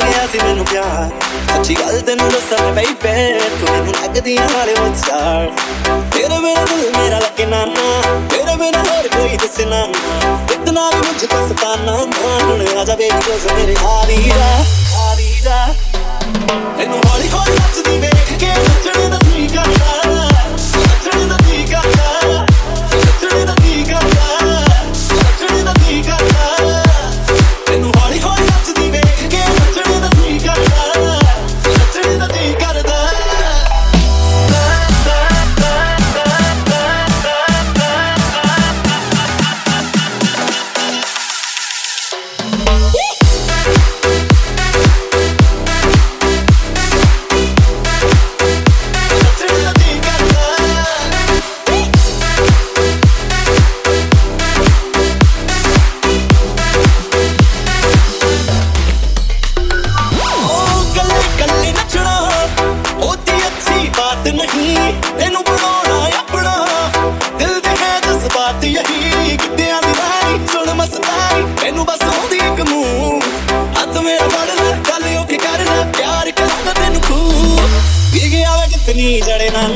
ਲਿਆ ਸੀ ਮੈਨੂੰ ਪਿਆਰ। ਸੱਚੀ ਗੱਲ ਤੈਨੂੰ ਦੱਸਾਂ ਬੇਬੇ ਤੂੰ ਮੈਨੂੰ ਲੱਗਦੀ ਆ ਹਾਲੇ ਉਹ ਚਾਰ ਤੇਰੇ ਬਿਨਾ ਦਿਲ ਮੇਰਾ ਲੱਗੇ ਨਾ ਨਾ ਤੇਰੇ ਬਿਨਾ ਹੋਰ ਕੋਈ ਦਿਸੇ ਨਾ ਇਤਨਾ ਵੀ ਮੁਝ ਤੋਂ ਸਤਾਨਾ ਨਾ ਹੁਣ ਆ ਜਾ ਬੇਬੀ ਕੋਸ ਮੇਰੇ ਹਾਰੀ ਦਾ ਹੈ ਜਜ਼ਬਾਤ ਯਹੀ ਕਿੱਦਿਆਂ ਦੀ ਰਾਈ ਸੁਣ ਮਸਤਾਈ। ਮੈਨੂੰ ਬਸ ਆਉਂਦੀ ਇੱਕ ਮੂੰਹ। ਹੱਥ ਮੇਰਾ ਫੜ ਲੈ, ਗੱਲ ਉਹ ਕੀ ਕਰਨਾ ਪਿਆਰ ਕਰਦਾ ਤੈਨੂੰ ਖੂ ਵੀ ਗਿਆ ਵੇ ਕਿਤਨੀ ਜੜੇ ਨਾ